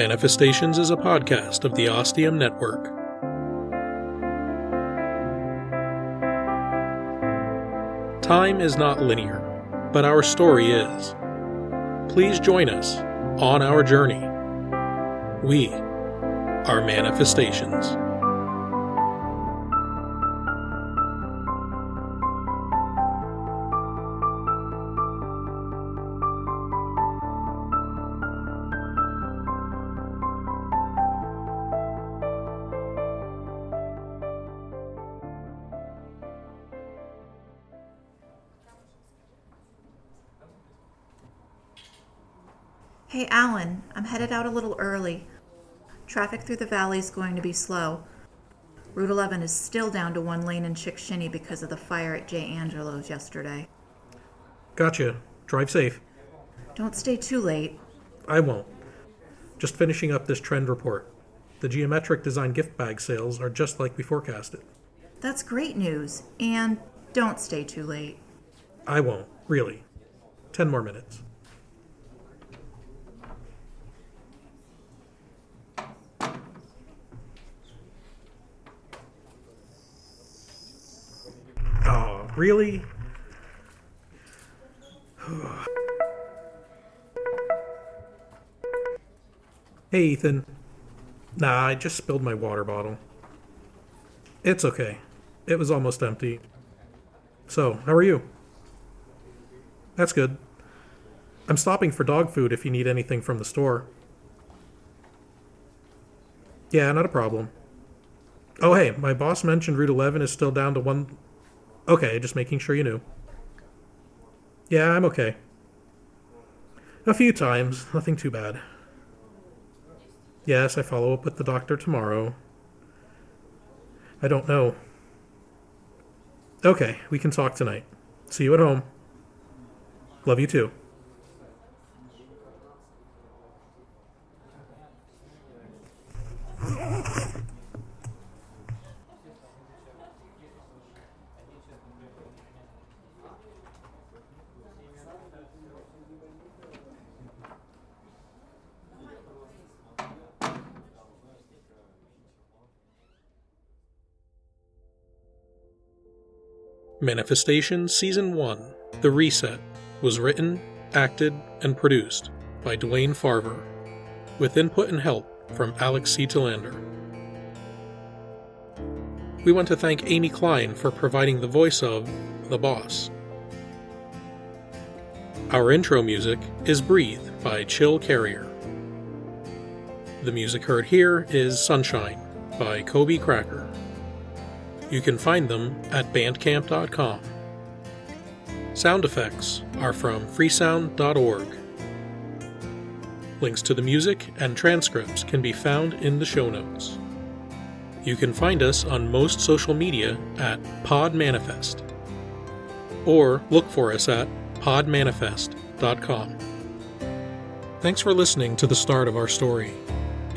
Manifestations is a podcast of the Ostium Network. Time is not linear, but our story is. Please join us on our journey. We are Manifestations. Hey, Alan, I'm headed out a little early. Traffic through the valley is going to be slow. Route 11 is still down to one lane in Shickshinny because of the fire at J. Angelo's yesterday. Gotcha. Drive safe. Don't stay too late. I won't. Just finishing up this trend report. The geometric design gift bag sales are just like we forecasted. That's great news. And don't stay too late. I won't, really. Ten more minutes. Oh, really? hey, Ethan. Nah, I just spilled my water bottle. It's okay. It was almost empty. So, how are you? That's good. I'm stopping for dog food if you need anything from the store. Yeah, not a problem. Oh, hey, my boss mentioned Route 11 is still down to one. Okay, just making sure you knew. Yeah, I'm okay. A few times, nothing too bad. Yes, I follow up with the doctor tomorrow. I don't know. Okay, we can talk tonight. See you at home. Love you too. Manifestation Season 1 The Reset was written, acted, and produced by Dwayne Farver, with input and help from Alex C. Telander. We want to thank Amy Kline for providing the voice of the boss. Our intro music is Breathe by Chill Carrier. The music heard here is Sunshine by Cobycracker. You can find them at bandcamp.com. Sound effects are from freesound.org. Links to the music and transcripts can be found in the show notes. You can find us on most social media at Podmanifest, or look for us at podmanifest.com. Thanks for listening to the start of our story.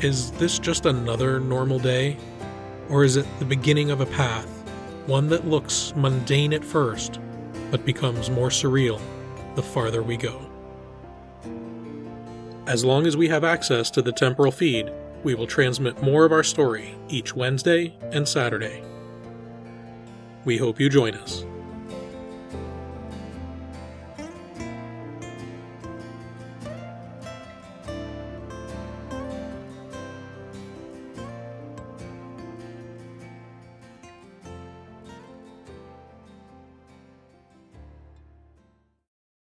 Is this just another normal day? Or is it the beginning of a path, one that looks mundane at first, but becomes more surreal the farther we go? As long as we have access to the temporal feed, we will transmit more of our story each Wednesday and Saturday. We hope you join us.